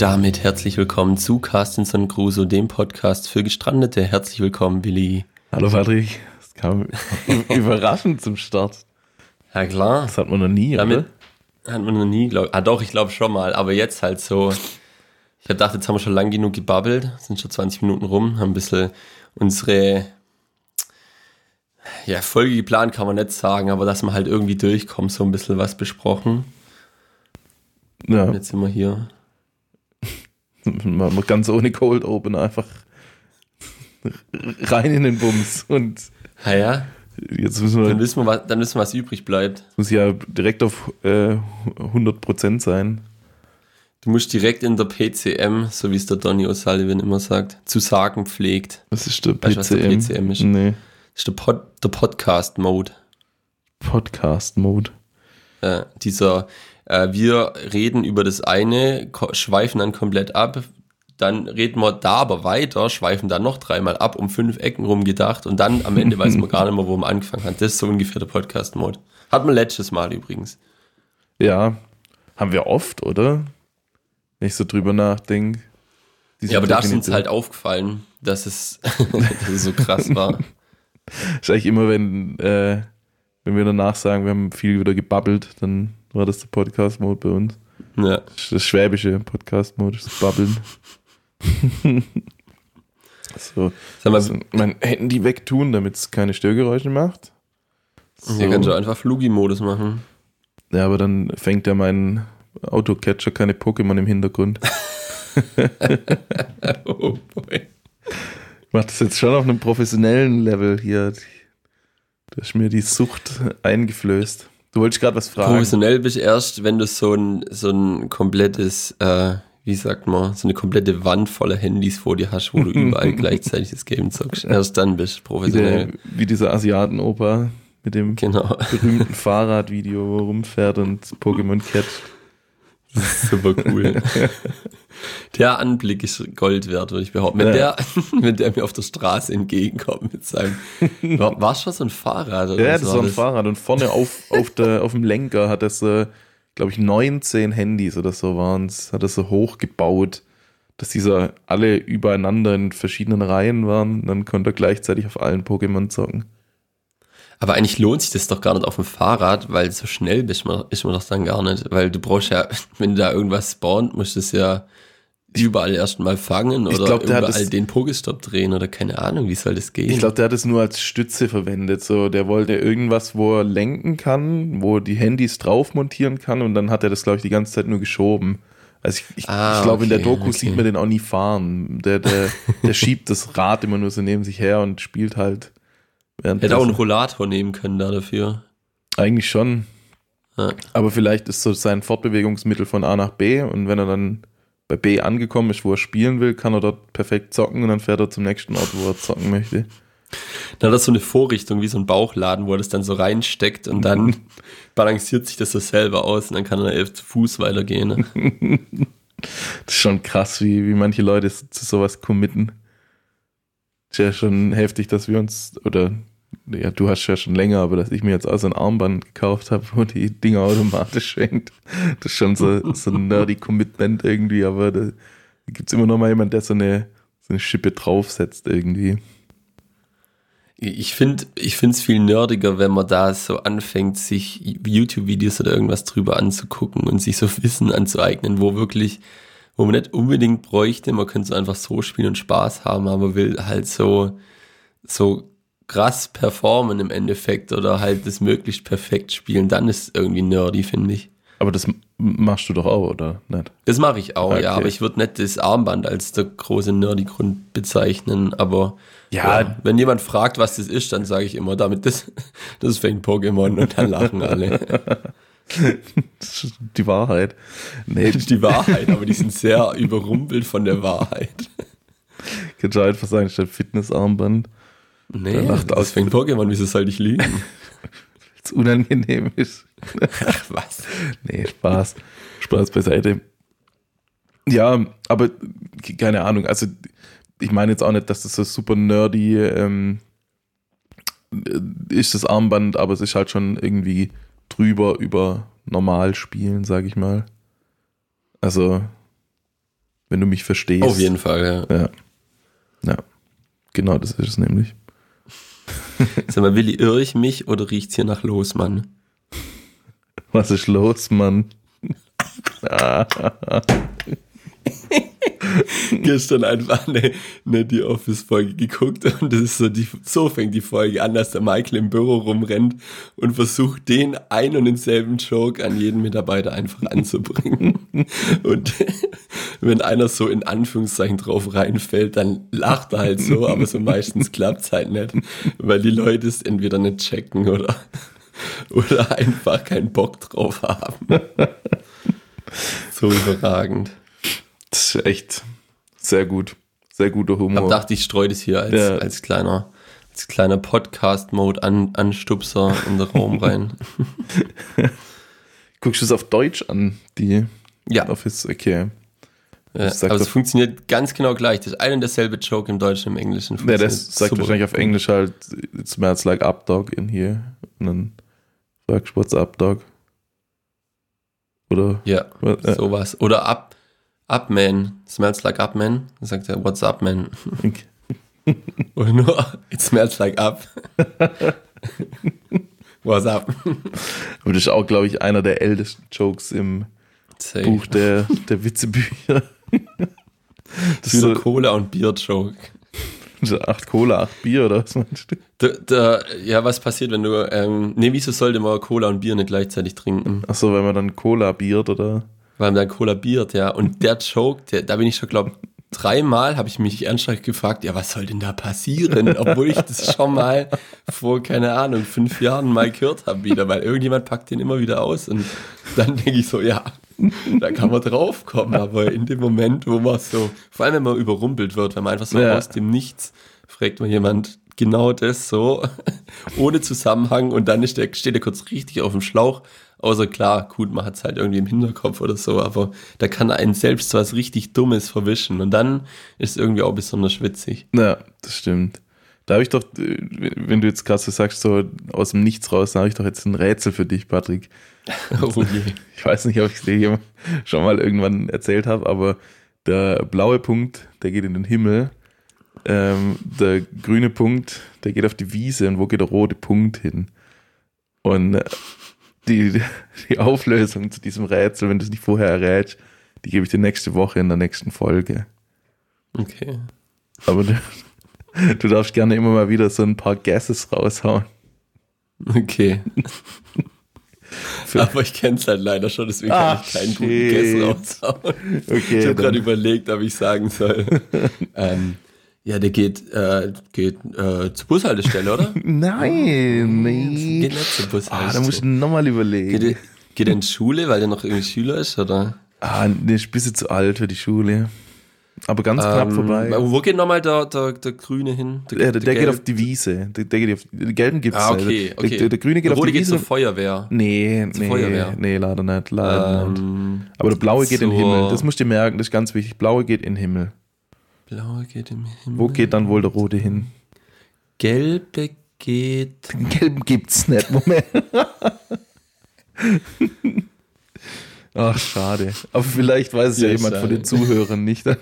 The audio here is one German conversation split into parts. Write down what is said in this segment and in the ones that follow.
Und damit herzlich willkommen zu Carstenson Crusoe, dem Podcast für Gestrandete. Herzlich willkommen, Billy. Hallo Patrick. Das kam überraschend zum Start. Ja klar. Das hat man noch nie, damit oder? Hat man noch nie, glaube Ah doch, ich glaube schon mal, aber jetzt halt so. Ich habe gedacht, jetzt haben wir schon lang genug gebabbelt, sind schon 20 Minuten rum, haben ein bisschen unsere ja, Folge geplant, kann man nicht sagen, aber dass wir halt irgendwie durchkommen, so ein bisschen was besprochen. Ja. Und jetzt sind wir hier. Mal ganz ohne Cold Open einfach rein in den Bums und. Ja, ja. Jetzt müssen wir, dann, wissen wir, was, dann wissen wir, was übrig bleibt. Muss ja direkt auf äh, 100% sein. Du musst direkt in der PCM, so wie es der Donny O'Sullivan immer sagt, zu sagen pflegt. Was ist der PCM? Weißt, was der PCM ist? Nee. Das ist der, Pod, der Podcast-Mode. Podcast-Mode. Äh, dieser, wir reden über das eine, schweifen dann komplett ab, dann reden wir da aber weiter, schweifen dann noch dreimal ab, um fünf Ecken rum gedacht und dann am Ende weiß man gar nicht mehr, wo man angefangen hat. Das ist so ungefähr der Podcast-Mode. Hat man letztes Mal übrigens. Ja, haben wir oft, oder? Ich so drüber nachdenke. Ja, aber da ist uns halt aufgefallen, dass es, dass es so krass war. ist eigentlich immer, wenn, äh, wenn wir danach sagen, wir haben viel wieder gebabbelt, dann war das der Podcast-Mode bei uns. Ja. Das schwäbische Podcast-Mode, das Babbeln. so. Sag mal, also mein Handy wegtun, damit es keine Störgeräusche macht. So. Ja, kannst du einfach Flugi-Modus machen. Ja, aber dann fängt ja mein Autocatcher keine Pokémon im Hintergrund. oh boy. Ich mach das jetzt schon auf einem professionellen Level hier. Du hast mir die Sucht eingeflößt. Du wolltest gerade was fragen. Professionell bist du erst, wenn du so ein, so ein komplettes, äh, wie sagt man, so eine komplette Wand voller Handys vor dir hast, wo du überall gleichzeitig das Game zockst. Erst dann bist du professionell. Wie, der, wie dieser Asiatenoper mit dem genau. berühmten Fahrradvideo, wo rumfährt und Pokémon catcht. Super cool. der Anblick ist Gold wert, würde ich behaupten. Wenn, ja. der, wenn der mir auf der Straße entgegenkommt mit seinem. War, war schon so ein Fahrrad? Oder ja, das war ein Fahrrad. Und vorne auf, auf, der, auf dem Lenker hat er so, glaube ich, 19 Handys oder so waren es. Hat er so hochgebaut, dass diese alle übereinander in verschiedenen Reihen waren. Dann konnte er gleichzeitig auf allen Pokémon zocken. Aber eigentlich lohnt sich das doch gar nicht auf dem Fahrrad, weil so schnell bist man, ist man doch dann gar nicht. Weil du brauchst ja, wenn da irgendwas spawnt, musst du es ja überall erstmal fangen oder glaub, überall das, den Pokestop drehen oder keine Ahnung, wie soll das gehen? Ich glaube, der hat es nur als Stütze verwendet. So, der wollte irgendwas, wo er lenken kann, wo die Handys drauf montieren kann und dann hat er das, glaube ich, die ganze Zeit nur geschoben. Also ich, ich, ah, ich glaube, okay, in der Doku okay. sieht man den auch nie fahren. Der, der, der schiebt das Rad immer nur so neben sich her und spielt halt Hätte auch einen Rollator nehmen können da dafür. Eigentlich schon. Ja. Aber vielleicht ist so sein Fortbewegungsmittel von A nach B und wenn er dann bei B angekommen ist, wo er spielen will, kann er dort perfekt zocken und dann fährt er zum nächsten Ort, wo er zocken möchte. Dann hat er so eine Vorrichtung wie so ein Bauchladen, wo er das dann so reinsteckt und dann balanciert sich das so selber aus und dann kann er elf zu Fuß weitergehen. Ne? das ist schon krass, wie, wie manche Leute zu sowas committen. Ist ja schon heftig, dass wir uns, oder ja, du hast ja schon länger, aber dass ich mir jetzt auch so ein Armband gekauft habe, wo die Dinger automatisch schwenkt. Das ist schon so, so ein nerdy Commitment irgendwie, aber da gibt es immer noch mal jemand, der so eine, so eine Schippe draufsetzt irgendwie. Ich finde es viel nerdiger, wenn man da so anfängt, sich YouTube-Videos oder irgendwas drüber anzugucken und sich so Wissen anzueignen, wo wirklich, wo man nicht unbedingt bräuchte, man könnte so einfach so spielen und Spaß haben, aber will halt so, so krass performen im Endeffekt oder halt das möglichst perfekt spielen, dann ist irgendwie nerdy, finde ich. Aber das machst du doch auch, oder nicht? Das mache ich auch, okay. ja, aber ich würde nicht das Armband als der große Nerdy-Grund bezeichnen, aber ja. ja. wenn jemand fragt, was das ist, dann sage ich immer, damit das, das fängt Pokémon und dann lachen alle. Das ist die Wahrheit. Nee. Das ist die Wahrheit, aber die sind sehr überrumpelt von der Wahrheit. Kannst du einfach sagen, statt Fitnessarmband. Nee, der lacht aus wegen Pokémon, wieso soll ich liegen? Es unangenehm ist. Ach, was? Nee, Spaß. Spaß beiseite. Ja, aber keine Ahnung. Also, ich meine jetzt auch nicht, dass das so super nerdy ähm, ist, das Armband, aber es ist halt schon irgendwie drüber über normal spielen, sag ich mal. Also, wenn du mich verstehst. Auf jeden Fall, ja. Ja. Ja. Genau, das ist es nämlich. Sag mal, Willi, irre ich mich oder riecht's hier nach Losmann? Was ist los, Mann? Gestern einfach eine, eine The Office-Folge geguckt und das ist so, die, so fängt die Folge an, dass der Michael im Büro rumrennt und versucht, den ein und denselben Joke an jeden Mitarbeiter einfach anzubringen. und wenn einer so in Anführungszeichen drauf reinfällt, dann lacht er halt so, aber so meistens klappt's halt nicht, weil die Leute es entweder nicht checken oder, oder einfach keinen Bock drauf haben. so überragend. Ist echt sehr gut. Sehr guter Ich Humor. hab gedacht, ich streue das hier als, Ja. als kleiner, als kleiner Podcast-Mode-Anstupser in den Raum rein. Guckst du es auf Deutsch an, die Ja, Office? Okay. ja aber es funktioniert ganz genau gleich. Das ist ein und derselbe Joke im Deutschen und im Englischen. Ja, das sagt super. wahrscheinlich auf Englisch halt, it smells like up dog in here. Und dann fragst du, what's up dog? Oder? Ja, Ja. sowas. Oder up, up man, smells like up man. Dann sagt er, what's up man? Oder nur, it smells like up. what's up? Aber das ist auch, glaube ich, einer der ältesten Jokes im Safe. Buch der, der Witzebücher. Das ist so, Cola und Bier-Joke. so acht Cola, acht Bier oder was meinst du? Da, da, ja, was passiert, wenn du, ähm, nee, wieso sollte man Cola und Bier nicht gleichzeitig trinken? Achso, wenn man dann Cola biert oder? Weil man dann Cola biert, ja. Und der Joke, der, da bin ich schon, glaube dreimal habe ich mich ernsthaft gefragt, ja, was soll denn da passieren? Obwohl ich das schon mal vor, keine Ahnung, fünf Jahren mal gehört habe wieder, weil irgendjemand packt den immer wieder aus und dann denke ich so, ja, da kann man drauf kommen, aber in dem Moment, wo man so, vor allem wenn man überrumpelt wird, wenn man einfach so Ja. aus dem Nichts fragt man jemand genau das so, ohne Zusammenhang und dann der, steht er kurz richtig auf dem Schlauch, außer klar, gut, man hat es halt irgendwie im Hinterkopf oder so, aber da kann einen selbst was richtig Dummes verwischen und dann ist es irgendwie auch besonders witzig. Ja, das stimmt. Da habe ich doch, äh, wenn du jetzt gerade so sagst, so aus dem Nichts raus, da habe ich doch jetzt ein Rätsel für dich, Patrick. Oh je. Ich weiß nicht, ob ich es dir schon mal irgendwann erzählt habe, aber der blaue Punkt, der geht in den Himmel. Ähm, der grüne Punkt, der geht auf die Wiese. Und wo geht der rote Punkt hin? Und äh, die, die Auflösung zu diesem Rätsel, wenn du es nicht vorher errätst, die gebe ich dir nächste Woche in der nächsten Folge. Okay. Aber du, du darfst gerne immer mal wieder so ein paar Guesses raushauen. Okay. Für- aber ich kenne es halt leider schon, deswegen kann Ach, ich keinen guten shit. Guess raushauen. Okay, Ich habe gerade überlegt, ob ich sagen soll. ähm, ja, der geht, äh, geht äh, zur Bushaltestelle, oder? Nein, nee. Geht nicht zur Ah, Bushaltestelle. da musst du nochmal überlegen. geht, er, geht er in die Schule, weil der noch irgendwie Schüler ist, oder? Ah, der ist ein bisschen zu alt für die Schule. Aber ganz knapp Ähm, vorbei. Wo geht nochmal der, der, der Grüne hin? Der, der, der geht Gelb- auf die Wiese. Der, der geht auf, den gelben gibt's Ah, nicht. okay, Der- okay. Der, der grüne geht der auf Rote die geht zur Wiese. Feuerwehr. Nee, zur nee, Feuerwehr. nee, leider nicht. Leider nicht. Ähm, Aber der blaue geht in den Himmel. Das musst du dir merken, das ist ganz wichtig. Blaue geht in den Himmel. Blaue geht im Himmel. Wo geht dann wohl der rote hin? Gelbe geht. Den gelben gibt's nicht. Moment. Ach, schade. Aber vielleicht weiß es ja, Ja, jemand von schade. den Zuhörern nicht. Dann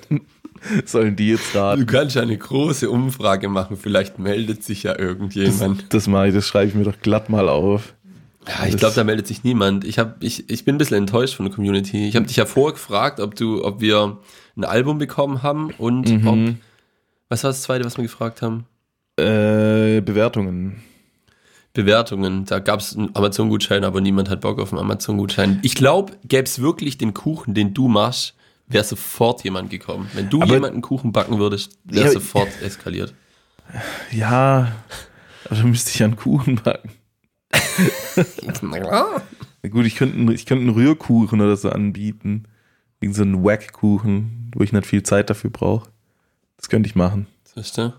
sollen die jetzt Du raten. kannst ja eine große Umfrage machen. Vielleicht meldet sich ja irgendjemand. Das mache ich, das schreibe ich mir doch glatt mal auf. Ja, ich glaube, da meldet sich niemand. Ich, hab, ich, ich bin ein bisschen enttäuscht von der Community. Ich habe dich ja vorgefragt, ob du, ob wir ein Album bekommen haben und Mhm. ob. Was war das zweite, was wir gefragt haben? Äh, Bewertungen. Bewertungen. Da gab es einen Amazon-Gutschein, aber niemand hat Bock auf einen Amazon-Gutschein. Ich glaube, gäbe es wirklich den Kuchen, den du machst, wäre sofort jemand gekommen. Wenn du Aber- jemanden Kuchen backen würdest, wäre Ja, sofort eskaliert. Ja, aber da müsste ich ja einen Kuchen backen. Na gut, ich könnte, einen- ich könnte einen Rührkuchen oder so anbieten. Irgend so einen Wack-Kuchen, wo ich nicht viel Zeit dafür brauche. Das könnte ich machen. Siehst du?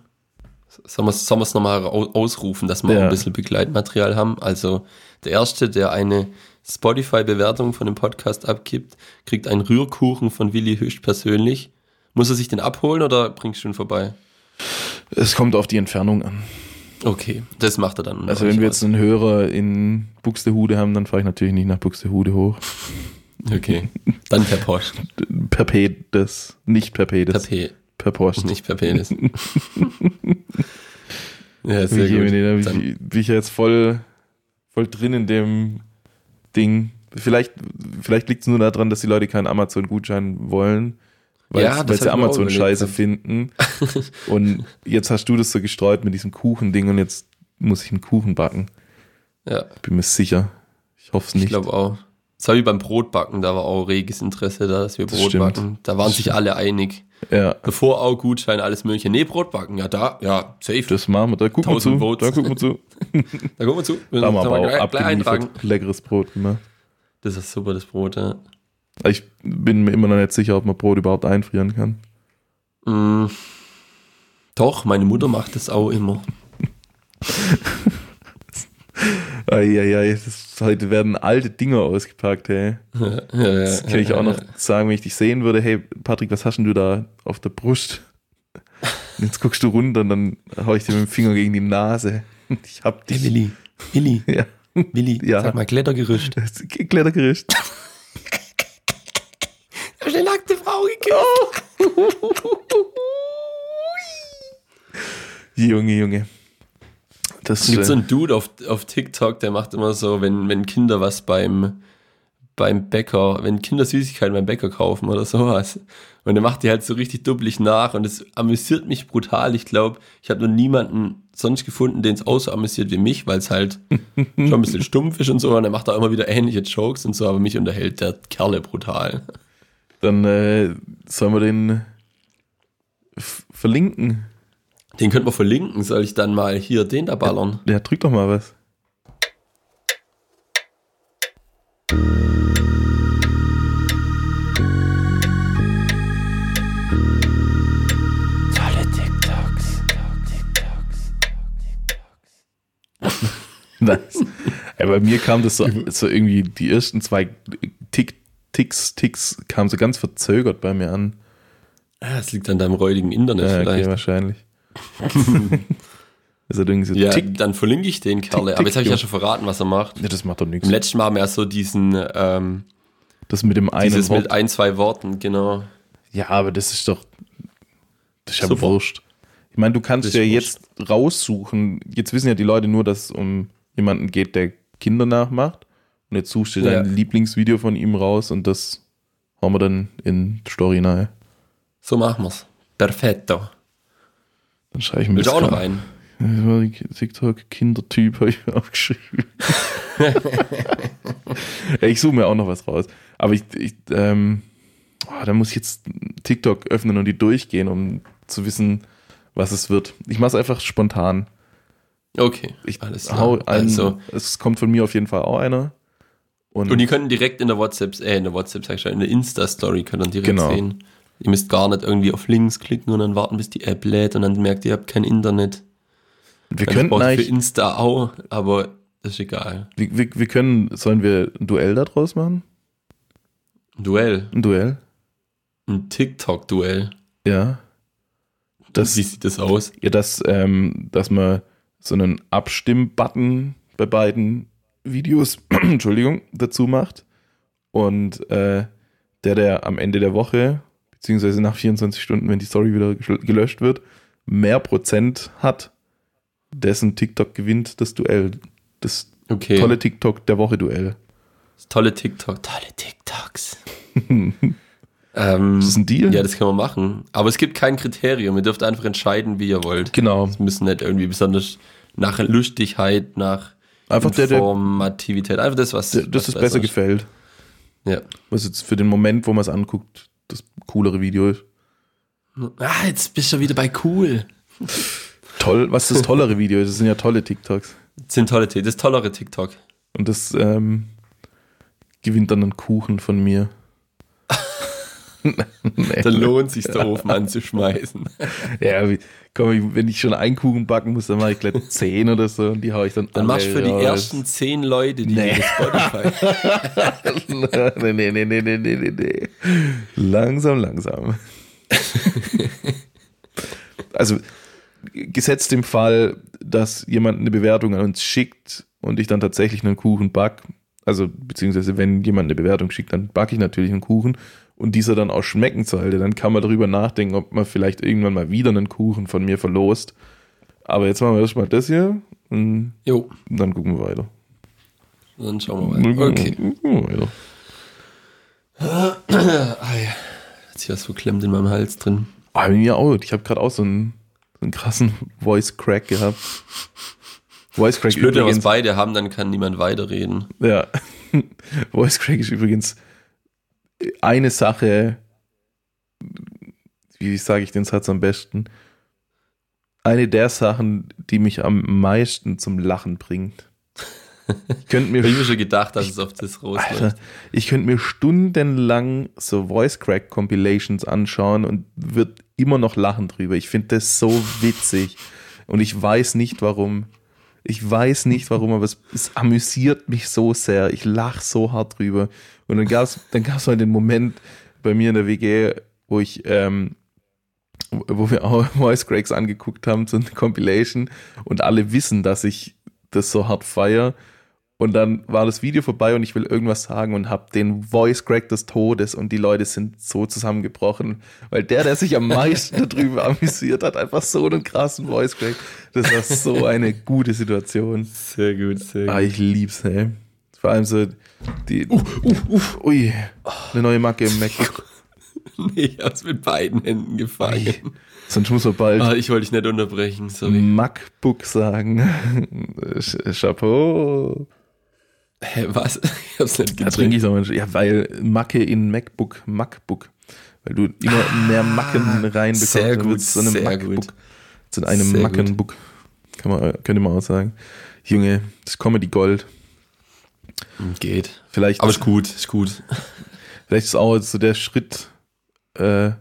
Sollen wir es nochmal ausrufen, dass wir Ja. auch ein bisschen Begleitmaterial haben? Also der Erste, der eine Spotify-Bewertung von dem Podcast abgibt, kriegt einen Rührkuchen von Willi höchstpersönlich. Muss er sich den abholen oder bringst du ihn vorbei? Es kommt auf die Entfernung an. Okay, das macht er dann. Also wenn wir jetzt einen Hörer in Buxtehude haben, dann fahre ich natürlich nicht nach Buxtehude hoch. Okay. Dann per Post. Per Pedes, nicht per Per Pedes, P. per Post. Nicht per Penis. ja, Wie, sehr gut. wie, Dann, wie, wie ich ja jetzt voll, voll drin in dem Ding. Vielleicht, vielleicht liegt es nur daran, dass die Leute keinen Amazon-Gutschein wollen, weil Ja, das sie ich Amazon scheiße ja. finden. Und jetzt hast du das so gestreut mit diesem Kuchending und jetzt muss ich einen Kuchen backen. ja, Bin mir sicher. Ich hoffe es ich nicht. glaube auch. Das war wie beim Brotbacken, da war auch reges Interesse da, dass wir Das Brot stimmt. backen. Da waren sich alle einig. Ja, Bevor auch Gutschein, alles mögliche. Nee, Brot backen, ja da, ja, safe. das machen wir. Da gucken wir zu. Votes. Da gucken wir zu. da gucken wir zu. Da haben wir aber auch gleich. Leckeres Brot gemacht. Das ist super, das Brot, ja. Ich bin mir immer noch nicht sicher, ob man Brot überhaupt einfrieren kann. Mm, doch, meine Mutter macht das auch immer. Eieiei, heute werden alte Dinger ausgepackt, hey. Ja, ja, Das kann ich auch noch sagen, wenn ich dich sehen würde, hey Patrick, was hast denn du da auf der Brust? Jetzt guckst du runter und dann hau ich dir mit dem Finger gegen die Nase. Ich hab Hey, dich. Willi, Willi, Ja, Willi, Ja. sag mal Klettergerüst. das Klettergerüst. Hast eine nackte Frau geküsst? Junge, Junge. Das Es gibt so einen Dude auf, auf TikTok, der macht immer so, wenn, wenn Kinder was beim, beim Bäcker, wenn Kinder Süßigkeiten beim Bäcker kaufen oder sowas. Und der macht die halt so richtig dubbelig nach und es amüsiert mich brutal. Ich glaube, ich habe noch niemanden sonst gefunden, den es auch so amüsiert wie mich, weil es halt schon ein bisschen stumpf ist und so. Und er macht auch immer wieder ähnliche Jokes und so, aber mich unterhält der Kerle brutal. Dann äh, sollen wir den verlinken. Den könnte man verlinken. Soll ich dann mal hier den da ballern? Ja, drück doch mal was. Tolle TikToks. Nice. ja, bei mir kam das so, so irgendwie, die ersten zwei Tick, Ticks, Ticks kamen so ganz verzögert bei mir an. Ah, Das liegt an deinem räudigen Internet Ja, okay, vielleicht. wahrscheinlich. das hat irgendwie so Ja, Tick. dann verlinke ich den Kerle. Tick, Aber jetzt habe ich ja Tick, schon verraten, was er macht. Ja, das macht doch nichts. Im letzten Mal haben wir ja so diesen, ähm, Das mit dem einen dieses Wort. mit ein, zwei Worten, genau. Ja, aber das ist doch. Das ist ja Super. wurscht. Ich meine, du kannst ja ist jetzt raussuchen. Jetzt wissen ja die Leute nur, dass es um jemanden geht, der Kinder nachmacht. Und jetzt suchst du dein Ja. Lieblingsvideo von ihm raus und das hauen wir dann in die Story nahe. So machen wir's. Perfetto. Dann schreibe ich mir Willst das auch noch einen? TikTok-Kindertyp, habe ich mir aufgeschrieben. Ich suche mir auch noch was raus. Aber ich, ich ähm, oh, da muss ich jetzt TikTok öffnen und die durchgehen, um zu wissen, was es wird. Ich mache es einfach spontan. Okay, Ich alles klar. einen, Also, es kommt von mir auf jeden Fall auch einer. Und, und die können direkt in der WhatsApp, äh, in der WhatsApp, sag ich schon, in der Insta-Story können dann direkt Genau. sehen. Ihr müsst gar nicht irgendwie auf Links klicken und dann warten, bis die App lädt und dann merkt ihr, ihr habt kein Internet. wir Dann könnten ihr für eigentlich, Insta auch, aber das ist egal. wir, wir, wir können, sollen wir ein Duell daraus machen? Ein Duell, Ein Duell? ein TikTok-Duell. Ja. Das, Wie sieht das aus? Ja, dass, ähm, dass man so einen Abstimm-Button bei beiden Videos, Entschuldigung, dazu macht. Und äh, der, der am Ende der Woche, beziehungsweise nach 24 Stunden, wenn die Story wieder gelöscht wird, mehr Prozent hat, dessen TikTok gewinnt das Duell. Das Okay. tolle TikTok der Woche Duell. Das tolle TikTok. Tolle TikToks. ähm, Ist das ein Deal? ja, das können wir machen. Aber es gibt kein Kriterium. Ihr dürft einfach entscheiden, wie ihr wollt. genau. Es müssen nicht irgendwie besonders nach Lustigkeit, nach Einfach der, der, Informativität. Einfach das, was, der das was es besser ist. gefällt. Ja. Was jetzt für den Moment, wo man es anguckt, das coolere Video ist. Ah, jetzt bist du wieder bei cool. Toll, was das tollere Video ist, das sind ja tolle TikToks. Das sind tolle TikTok. Das tollere TikTok. Und das ähm, gewinnt dann einen Kuchen von mir. Nee. Dann lohnt sich der Ofen anzuschmeißen. Ja, wie, komm, wenn ich schon einen Kuchen backen muss, dann mache ich gleich zehn oder so und die haue ich dann Dann machst du für die raus. ersten zehn Leute, die Nee. nee. Spotify. nee, nee, nee, nee, nee, nee, nee, nee. Langsam, langsam. also, gesetzt im Fall, dass jemand eine Bewertung an uns schickt und ich dann tatsächlich einen Kuchen back, also beziehungsweise wenn jemand eine Bewertung schickt, dann backe ich natürlich einen Kuchen und dieser dann auch schmecken sollte, dann kann man darüber nachdenken, ob man vielleicht irgendwann mal wieder einen Kuchen von mir verlost. Aber jetzt machen wir erstmal das hier und Jo, dann gucken wir weiter. dann schauen wir mal. Okay. Gucken wir weiter. Ah, ja. Hat sich was verklemmt in meinem Hals drin. Ah, bei mir auch. Ich habe gerade auch so einen, so einen krassen Voice Crack gehabt. Voice Crack Ich blöd, wenn wir es übrigens. beide haben, dann kann niemand weiterreden. Ja. Voice Crack ist übrigens eine Sache, wie sage ich den Satz am besten? Eine der Sachen, die mich am meisten zum Lachen bringt. Ich könnte mir Ich mir schon gedacht, dass es auf das rausläuft. ich könnte mir stundenlang so Voice Crack Compilations anschauen und wird immer noch lachen drüber. Ich finde das so witzig und ich weiß nicht warum. Ich weiß nicht warum, aber es, es amüsiert mich so sehr. Ich lache so hart drüber. Und dann gab es dann gab's halt den Moment bei mir in der WG, wo ich ähm, wo wir auch Voice Cracks angeguckt haben, so eine Compilation und alle wissen, dass ich das so hart feier. Und dann war das Video vorbei und ich will irgendwas sagen und habe den Voice Crack des Todes und die Leute sind so zusammengebrochen, weil der, der sich am meisten darüber amüsiert hat, einfach so einen krassen Voice Crack. Das war so eine gute Situation. Sehr gut, sehr Ah, ich lieb's, ey. Vor allem so die. Ui, eine neue Macke im MacBook. Nee, ich hab's mit beiden Händen gefangen. Sonst muss man bald Ah, ich wollte dich nicht unterbrechen, sorry. MacBook sagen. Ch- Chapeau. Hä, was? Ich hab's nicht Da trinke ich so. Ja, weil Macke in MacBook, MacBook. Weil du immer mehr Macken reinbekommst. Ah, sehr gut, zu einem sehr MacBook. gut. Zu einem Sehr Mackenbook. Kann man, könnte man auch sagen. Junge, das Comedy Gold. Geht. Vielleicht, Aber ist gut, ist gut. vielleicht ist auch so der Schritt äh,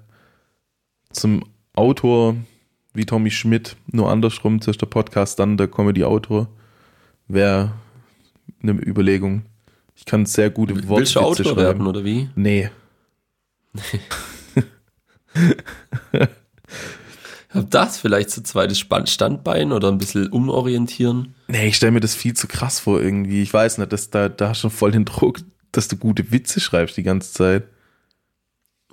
zum Autor wie Tommy Schmidt, nur andersrum, zuerst der Podcast, dann der Comedy-Autor, wäre eine Überlegung. Ich kann sehr gute Willst du Autor schreiben. oder wie? Nee. Hab das vielleicht so zweites Standbein oder ein bisschen umorientieren? Nee, ich stelle mir das viel zu krass vor irgendwie. Ich weiß nicht, dass da, da hast du voll den Druck, dass du gute Witze schreibst die ganze Zeit.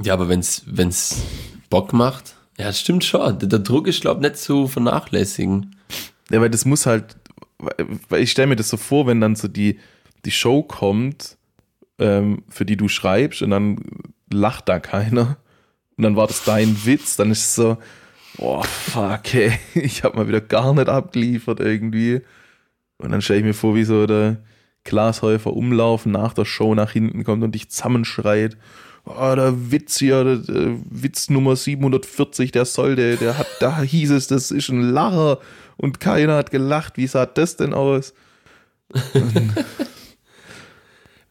Ja, aber wenn's, wenn's Bock macht, ja, das stimmt schon. Der, Druck ist, glaub nicht zu vernachlässigen. Ja, weil das muss halt, weil ich stelle mir das so vor, wenn dann so die, die Show kommt, ähm, für die du schreibst und dann lacht da keiner und dann war das dein Witz, dann ist es so, boah, fuck, ey, ich habe mal wieder gar nicht abgeliefert irgendwie. Und dann stelle ich mir vor, wie so der Glashäufer umlaufen nach der Show nach hinten kommt und dich zusammenschreit. Oh, der Witz hier, der, der Witz Nummer 740, der sollte, der hat, da hieß es, das ist ein Lacher und keiner hat gelacht. Wie sah das denn aus?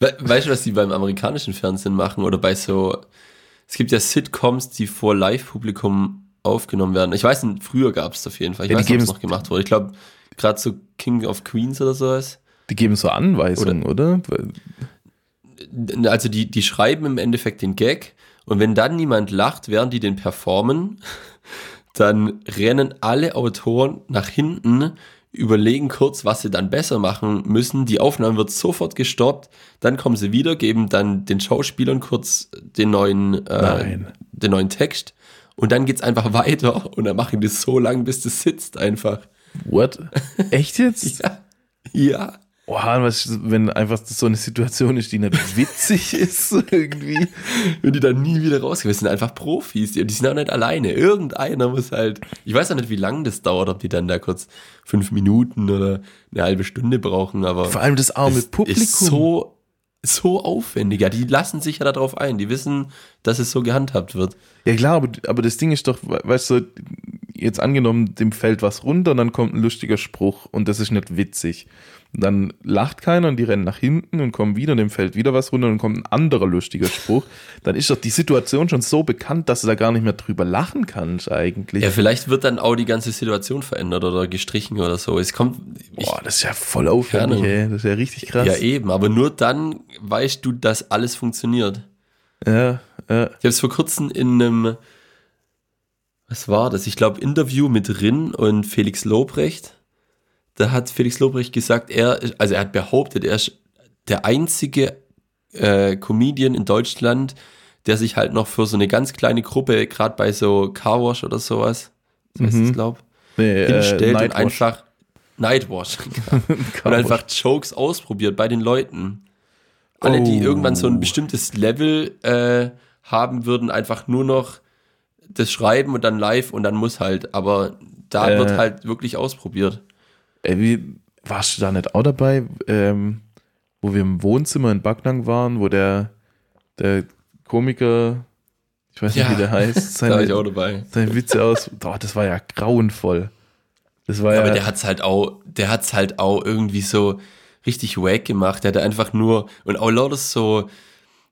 We weißt du, was die beim amerikanischen Fernsehen machen oder bei so, es gibt ja Sitcoms, die vor Live-Publikum aufgenommen werden. Ich weiß früher gab es auf jeden Fall. Ich Ja, weiß nicht, ob es noch gemacht wurde. Ich glaube, gerade so King of Queens oder sowas. Die geben so Anweisungen, oder? Also die, die schreiben im Endeffekt den Gag und wenn dann niemand lacht, während die den performen, dann rennen alle Autoren nach hinten, überlegen kurz, was sie dann besser machen müssen. Die Aufnahme wird sofort gestoppt, dann kommen sie wieder, geben dann den Schauspielern kurz den neuen, äh, den neuen Text und dann geht's einfach weiter und dann machen die so lang, bis das sitzt einfach. What? Echt jetzt? Ja. Ja. Oha, was, wenn einfach so eine Situation ist, die nicht witzig ist, irgendwie. Wenn die dann nie wieder rausgehen. Das sind einfach Profis. Die, die sind auch nicht alleine. Irgendeiner muss halt. Ich weiß auch nicht, wie lange das dauert, ob die dann da kurz fünf Minuten oder eine halbe Stunde brauchen, aber. Vor allem das arme es Publikum. Ist so, so aufwendig. Ja, die lassen sich ja darauf ein. Die wissen, dass es so gehandhabt wird. Ja klar, aber, aber das Ding ist doch, we- weißt du, jetzt angenommen, dem fällt was runter und dann kommt ein lustiger Spruch und das ist nicht witzig. Dann lacht keiner und die rennen nach hinten und kommen wieder und dem fällt wieder was runter und dann kommt ein anderer lustiger Spruch. Dann ist doch die Situation schon so bekannt, dass du da gar nicht mehr drüber lachen kannst eigentlich. Ja, vielleicht wird dann auch die ganze Situation verändert oder gestrichen oder so. Es kommt. Ich, Boah, das ist ja voll aufwendig, ey. Das ist ja richtig krass. ja, eben. Aber nur dann weißt du, dass alles funktioniert. ja, ja. Ich habe es vor kurzem in einem, was war das? Ich glaube, Interview mit Rin und Felix Lobrecht. Da hat Felix Lobrecht gesagt, er, also er hat behauptet, er ist der einzige äh, Comedian in Deutschland, der sich halt noch für so eine ganz kleine Gruppe, gerade bei so Carwash oder sowas, so heißt Mhm. es, glaub, Nee, hinstellt und Nightwash. einfach Nightwash und einfach Jokes ausprobiert bei den Leuten. Alle, die Oh. irgendwann so ein bestimmtes Level äh, haben würden, einfach nur noch das schreiben und dann live und dann muss halt. Aber da Äh. wird halt wirklich ausprobiert. Ey, wie, warst du da nicht auch dabei, ähm, wo wir im Wohnzimmer in Backnang waren, wo der, der Komiker, ich weiß nicht, Ja, wie der heißt, Da war ich seine, auch dabei. seine Witze aus, oh, das war ja grauenvoll. Das war ja, Aber der hat's halt auch, der hat's halt auch irgendwie so richtig wack gemacht. Der hat einfach nur, und auch lauter so,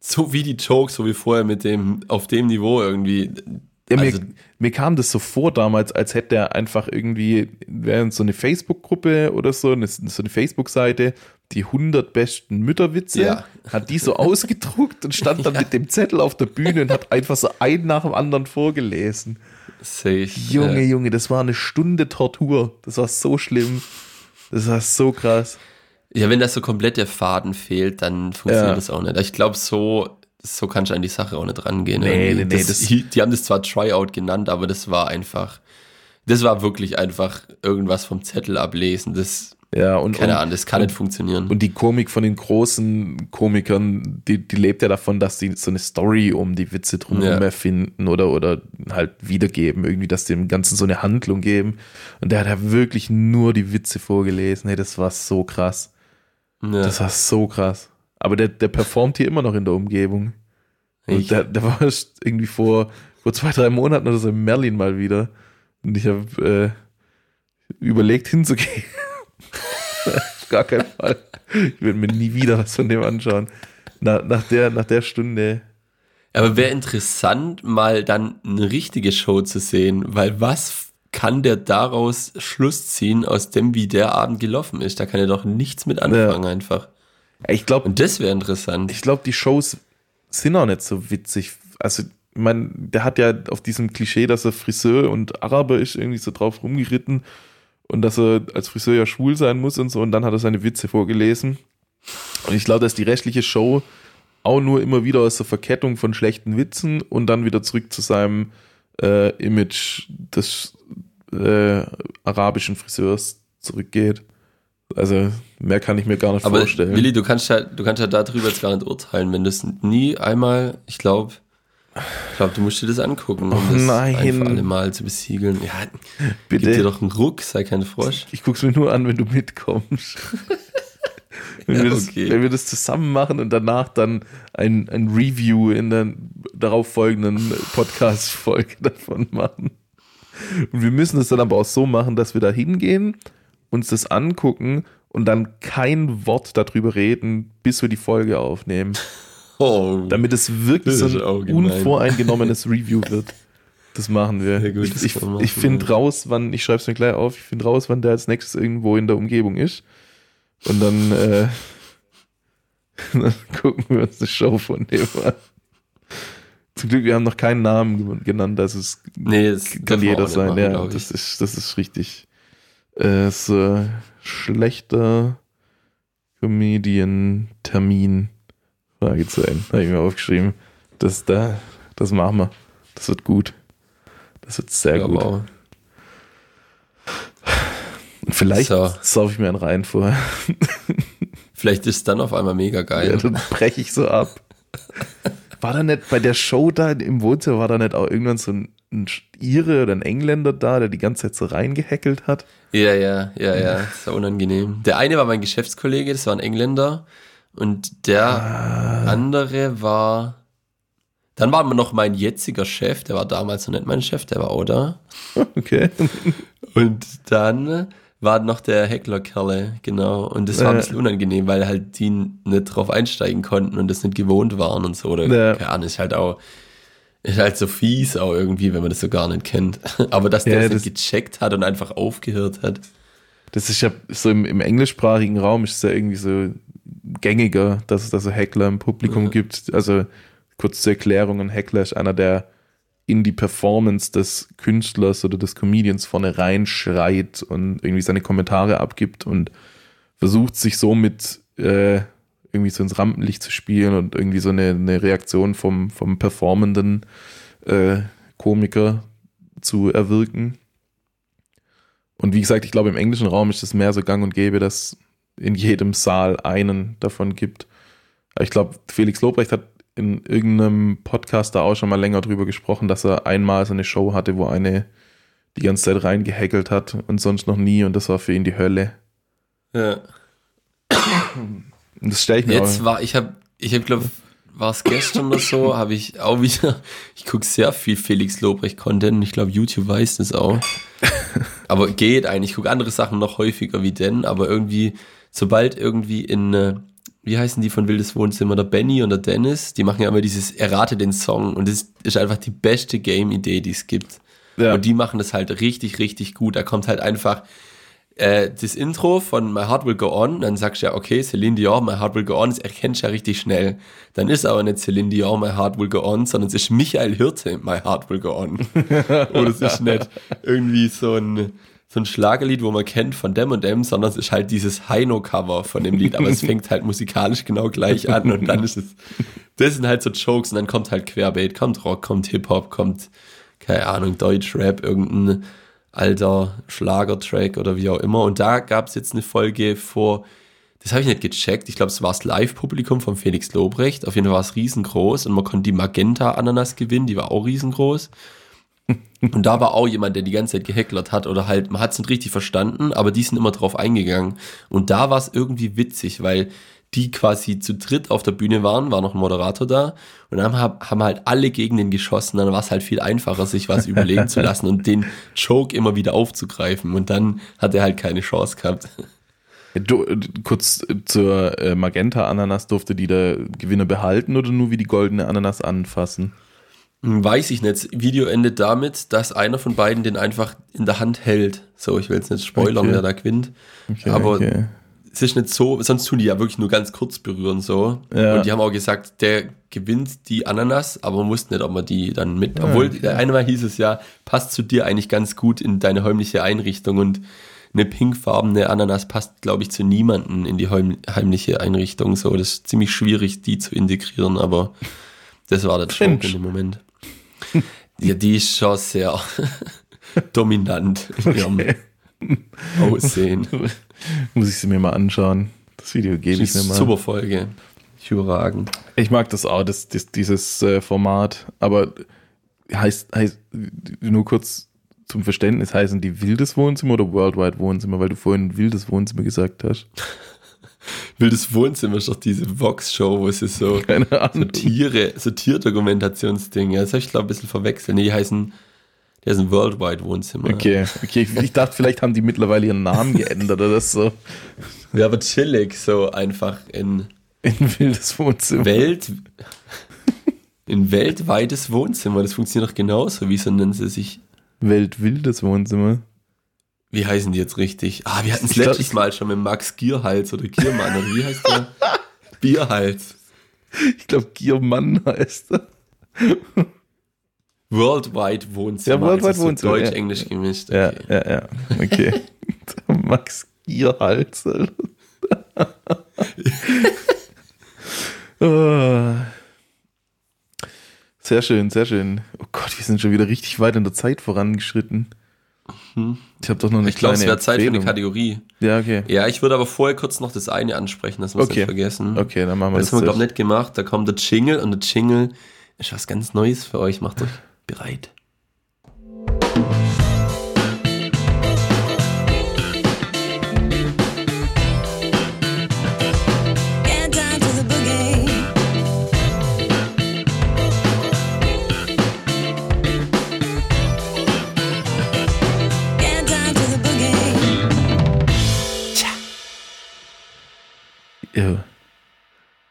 so wie die Jokes, so wie vorher mit dem, auf dem Niveau irgendwie. Ja, mir, Also- mir kam das so vor damals, als hätte er einfach irgendwie, so eine Facebook-Gruppe oder so, eine, so eine Facebook-Seite, die 100 besten Mütterwitze, Ja. hat die so ausgedruckt und stand dann Ja. mit dem Zettel auf der Bühne und hat einfach so einen nach dem anderen vorgelesen. Safe. Junge, äh, Junge, das war eine Stunde Tortur. Das war so schlimm. Das war so krass. Ja, wenn das so komplett der Faden fehlt, dann funktioniert Ja. das auch nicht. Ich glaube, so, so kannst du an die Sache auch nicht rangehen. Nee, nee, nee, das, das- die haben das zwar Tryout genannt, aber das war einfach, das war wirklich einfach irgendwas vom Zettel ablesen. Das, Ja, und, keine und, Ahnung, das kann nicht funktionieren. und die Komik von den großen Komikern, die, die lebt ja davon, dass sie so eine Story um die Witze drumherum Ja. erfinden oder, oder halt wiedergeben, irgendwie, dass sie dem Ganzen so eine Handlung geben. Und der hat ja wirklich nur die Witze vorgelesen. Hey, das war so krass. ja, Das war so krass. Aber der, der performt hier immer noch in der Umgebung. Und der, der war irgendwie vor, vor zwei, drei Monaten oder so in Merlin mal wieder. Und ich habe äh, überlegt hinzugehen. Gar keinen Fall. Ich würde mir nie wieder was von dem anschauen. Na, nach, der, nach der Stunde. aber wäre interessant, mal dann eine richtige Show zu sehen, weil was kann der daraus Schluss ziehen, aus dem, wie der Abend gelaufen ist? Da kann er doch nichts mit anfangen einfach. Ich glaube, Und das wäre interessant. ich glaube, die Shows sind auch nicht so witzig. Also, ich meine, der hat ja auf diesem Klischee, dass er Friseur und Araber ist, irgendwie so drauf rumgeritten und dass er als Friseur ja schwul sein muss und so. Und dann hat er seine Witze vorgelesen. Und ich glaube, dass die restliche Show auch nur immer wieder aus der Verkettung von schlechten Witzen und dann wieder zurück zu seinem äh, Image des äh, arabischen Friseurs zurückgeht. Also mehr kann ich mir gar nicht Aber vorstellen. Willi, du kannst ja, du kannst ja darüber jetzt gar nicht urteilen, wenn du es nie einmal, ich glaube, ich glaube, du musst dir das angucken, um Oh das ein für alle Mal zu besiegeln. Ja, gib dir Bitte. doch einen Ruck, sei kein Frosch. Ich guck's mir nur an, wenn du mitkommst. wenn, Ja, wir das, okay. wenn wir das zusammen machen und danach dann ein, ein Review in der darauffolgenden Podcast-Folge davon machen. Und wir müssen das dann aber auch so machen, dass wir da hingehen, uns das angucken und dann kein Wort darüber reden, bis wir die Folge aufnehmen. Oh, Damit es wirklich Das so ein unvoreingenommenes Review wird. Das machen wir. Gut, ich das ich, ich finde raus, wann, ich schreibe es mir gleich auf, ich finde raus, wann der als nächstes irgendwo in der Umgebung ist. Und dann, äh, dann gucken wir uns eine Show von dem an. Zum Glück, wir haben noch keinen Namen ge- genannt, also es nee, das kann jeder sein. ja, das ist, das ist richtig. Äh, so schlechter Comedian-Termin. Fragezeichen. Habe ich mir aufgeschrieben. Das da, das machen wir. Das wird gut. Das wird sehr Ja, gut. wow. Und vielleicht So. saufe ich mir einen rein vorher. Vielleicht ist es dann auf einmal mega Ja, geil. dann breche ich so ab. War da nicht bei der Show da im Wohnzimmer, war da nicht auch irgendwann so ein, ein Ire oder ein Engländer da, der die ganze Zeit so reingehackelt hat? Ja, ja, ja, ja, das war unangenehm. Der eine war mein Geschäftskollege, das war ein Engländer. Und der Ah. andere war. Dann war noch mein jetziger Chef, der war damals noch nicht mein Chef, der war auch da. Okay. Und dann war noch der Heckler-Kerle, genau. Und das war ein bisschen unangenehm, weil halt die nicht drauf einsteigen konnten und das nicht gewohnt waren und so. Oder Ja. keine Ahnung, ist halt auch, ist halt so fies auch irgendwie, wenn man das so gar nicht kennt. Aber dass der Ja, das- gecheckt hat und einfach aufgehört hat. Das ist ja so im, im englischsprachigen Raum ist es ja irgendwie so gängiger, dass es da so Heckler im Publikum Ja. gibt. Also kurz zur Erklärung, ein Heckler ist einer, der in die Performance des Künstlers oder des Comedians vorne reinschreit und irgendwie seine Kommentare abgibt und versucht sich somit äh, irgendwie so ins Rampenlicht zu spielen und irgendwie so eine, eine Reaktion vom, vom performenden äh, Komiker zu erwirken. Und wie gesagt, ich glaube, im englischen Raum ist es mehr so gang und gäbe, dass in jedem Saal einen davon gibt. Aber ich glaube, Felix Lobrecht hat in irgendeinem Podcast da auch schon mal länger drüber gesprochen, dass er einmal so eine Show hatte, wo eine die ganze Zeit reingehackelt hat und sonst noch nie und das war für ihn die Hölle. Ja. Und das stelle ich mir Jetzt auch. war, ich habe, ich habe, glaube war es gestern oder so, habe ich auch wieder, ich gucke sehr viel Felix Lobrecht Content und ich glaube, YouTube weiß das auch. Aber geht eigentlich, ich gucke andere Sachen noch häufiger wie denn, aber irgendwie, sobald irgendwie in, äh, wie heißen die von Wildes Wohnzimmer, der Benny und der Dennis, die machen ja immer dieses Errate den Song und das ist einfach die beste Game-Idee, die es gibt. Ja. Und die machen das halt richtig, richtig gut. Da kommt halt einfach äh, das Intro von My Heart Will Go On, dann sagst du ja, okay, Celine Dion, My Heart Will Go On, das erkennst du ja richtig schnell. Dann ist aber nicht Celine Dion, My Heart Will Go On, sondern es ist Michael Hirte, My Heart Will Go On. Oder es ist nicht irgendwie so ein, so ein Schlagerlied, wo man kennt von dem und dem, sondern es ist halt dieses Heino-Cover von dem Lied, aber es fängt halt musikalisch genau gleich an und dann ist es, das sind halt so Jokes und dann kommt halt Querbeet, kommt Rock, kommt Hip-Hop, kommt, keine Ahnung, Deutsch-Rap, irgendein alter Schlagertrack oder wie auch immer. Und da gab es jetzt eine Folge vor, das habe ich nicht gecheckt, ich glaube, es war das Live-Publikum von Felix Lobrecht. Auf jeden Fall war es riesengroß und man konnte die Magenta-Ananas gewinnen, die war auch riesengroß. Und da war auch jemand, der die ganze Zeit gehecklert hat oder halt, man hat es nicht richtig verstanden, aber die sind immer drauf eingegangen. Und da war es irgendwie witzig, weil die quasi zu dritt auf der Bühne waren, war noch ein Moderator da und dann haben, haben halt alle gegen den geschossen, dann war es halt viel einfacher, sich was überlegen zu lassen und den Joke immer wieder aufzugreifen und dann hat er halt keine Chance gehabt. Du, kurz zur äh, Magenta-Ananas, durfte die der Gewinner behalten oder nur wie die goldene Ananas anfassen? Weiß ich nicht. Video endet damit, dass einer von beiden den einfach in der Hand hält. So, ich will jetzt nicht spoilern, Okay. wer da gewinnt. Okay, Aber okay. Es ist nicht so, sonst tun die ja wirklich nur ganz kurz berühren so. Ja. Und die haben auch gesagt, der gewinnt die Ananas, aber man wusste nicht, ob man die dann mit. Obwohl, der eine Mal hieß es ja, passt zu dir eigentlich ganz gut in deine heimliche Einrichtung und eine pinkfarbene Ananas passt, glaube ich, zu niemanden in die heim heimliche Einrichtung. So, das ist ziemlich schwierig, die zu integrieren, aber das war der Cringe. in dem Moment. Ja, die ist schon sehr dominant in ihrem Aussehen. Muss ich sie mir mal anschauen. Das Video gebe ich mir mal. Super Folge. Überragend. Ich mag das auch, das, das, dieses äh, Format. Aber heißt, heißt, nur kurz zum Verständnis, heißen die wildes Wohnzimmer oder Worldwide Wohnzimmer, weil du vorhin wildes Wohnzimmer gesagt hast. Wildes Wohnzimmer ist doch diese Vox-Show, wo sie so, Keine so Ahnung. Tiere, so Tierdokumentationsdinge. Das habe ich glaube ein bisschen verwechselt. Nee, die heißen, die heißen Worldwide Wohnzimmer. Okay, okay. Ich, dachte, vielleicht haben die mittlerweile ihren Namen geändert oder so. Ja, aber chillig, so einfach in In wildes Wohnzimmer. Welt, in weltweites Wohnzimmer. Das funktioniert doch genauso. Wieso nennen sie sich, Weltwildes Wohnzimmer. wie heißen die jetzt richtig? Ah, wir hatten es glaub- letztes Mal schon mit Max Gierhals oder Giermann. Oder wie heißt der? Bierhals. Ich glaube, Giermann heißt er. Worldwide Wohnzimmer. Ja, Worldwide also so Wohnzimmer, ja. Deutsch-Englisch gemischt. Ja, Okay. ja, ja. Okay. Max Gierhals. Alter. Ah. Sehr schön, sehr schön. Oh Gott, wir sind schon wieder richtig weit in der Zeit vorangeschritten. Ich habe doch noch eine Ich glaube, es wäre Zeit für eine. Kategorie. Ja, okay. Ja, ich würde aber vorher kurz noch das eine ansprechen, das wir Okay. nicht vergessen. Okay, dann machen wir Das das. haben wir, glaube ich, nicht gemacht. Da kommt der Jingle und der Jingle ist was ganz Neues für euch. Macht euch bereit. Get down to the boogie. Get down to the boogie. Ja.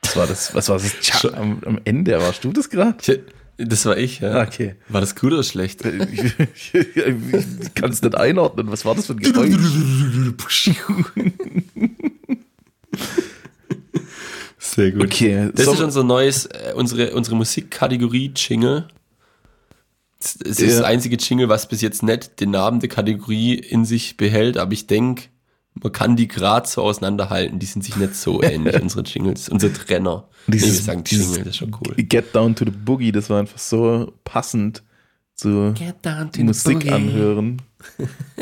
Was war das? Was war das? Tja, am, am Ende warst du das gerade? Das war ich, ja. Okay. War das gut oder schlecht? Ich, kann es nicht einordnen. Was war das für ein Geräusch? Sehr gut. Okay, Das so- ist unser neues, äh, unsere, unsere Musikkategorie Jingle. Es es ist Ja. das einzige Jingle, was bis jetzt nicht den Namen der Kategorie in sich behält, aber ich denke, Man kann die gerade so auseinanderhalten, die sind sich nicht so ähnlich, unsere Jingles, unsere Trenner. nee, Dieses- sagen dieses Jingle, das ist schon cool. Get Down to the Boogie, das war einfach so passend zu Musik anhören.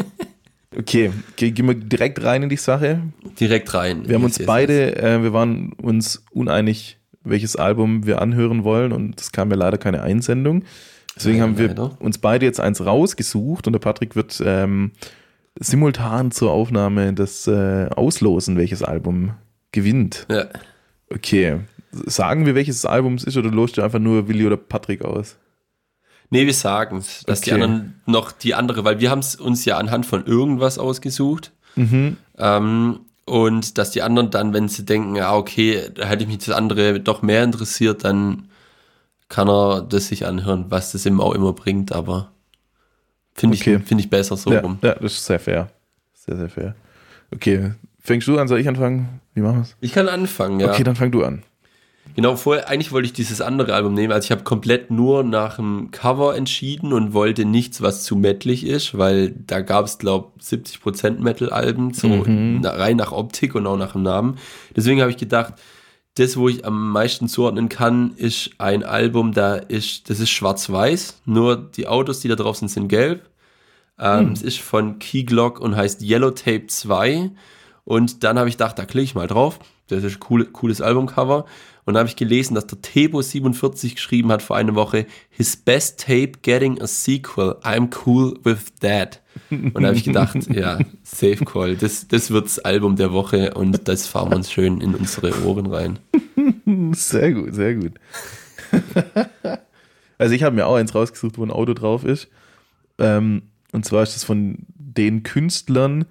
Okay, ge- gehen wir direkt rein in die Sache. Direkt rein. Wir haben uns beide, äh, wir waren uns uneinig, welches Album wir anhören wollen und es kam ja leider keine Einsendung. Deswegen Ja, haben wir leider. uns beide jetzt eins rausgesucht und der Patrick wird ähm, simultan zur Aufnahme das äh, auslosen, welches Album gewinnt. Ja. Okay, sagen wir, welches Album es ist oder lost du einfach nur Willi oder Patrick aus? Nee, wir sagen es, dass die Okay. anderen noch die andere, weil wir haben es uns ja anhand von irgendwas ausgesucht. Mhm. Ähm, und dass die anderen dann, wenn sie denken, ja, okay, da hätte ich mich das andere doch mehr interessiert, dann kann er das sich anhören, was das ihm auch immer bringt, aber finde Okay. ich, finde ich besser so ja, rum. ja, das ist sehr fair. Sehr, sehr fair. Okay, fängst du an, soll ich anfangen? Wie machen wir es? Ich kann anfangen, ja. Okay, dann fang du an. Genau, vorher, eigentlich wollte ich dieses andere Album nehmen. Also ich habe komplett nur nach dem Cover entschieden und wollte nichts, was zu metalig ist, weil da gab es, glaube 70% Metal-Alben, so Mhm. rein nach Optik und auch nach dem Namen. Deswegen habe ich gedacht, das, wo ich am meisten zuordnen kann, ist ein Album, da ist, das ist schwarz-weiß, nur die Autos, die da drauf sind, sind gelb. Ähm, Es ist von Key Glock und heißt Yellow Tape 2. Und dann habe ich gedacht, da klicke ich mal drauf. Das ist ein cool, cooles Albumcover. Und dann habe ich gelesen, dass der Tebo47 geschrieben hat vor einer Woche, His best tape getting a sequel. I'm cool with that. Und da habe ich gedacht, ja, Safe Call. Das, das wird das Album der Woche und das fahren wir uns schön in unsere Ohren rein. Sehr gut, sehr gut. also ich habe mir auch eins rausgesucht, wo ein Auto drauf ist. Ähm, und zwar ist es von den Künstlern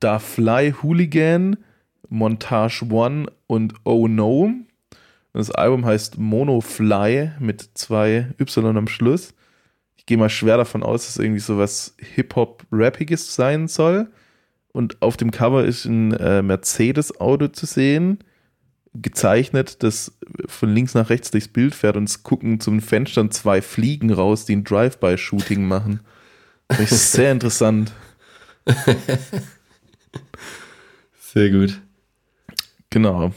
Da Fly Hooligan, Montage One und Oh No. Das Album heißt Mono Fly mit zwei Y am Schluss. Ich gehe mal schwer davon aus, dass irgendwie so was Hip-Hop-Rappiges sein soll. Und auf dem Cover ist ein äh, Mercedes-Auto zu sehen gezeichnet, das von links nach rechts durchs Bild fährt und es gucken zum Fenstern zwei Fliegen raus, die ein Drive-by-Shooting machen. Das ist sehr interessant. Sehr gut. Genau.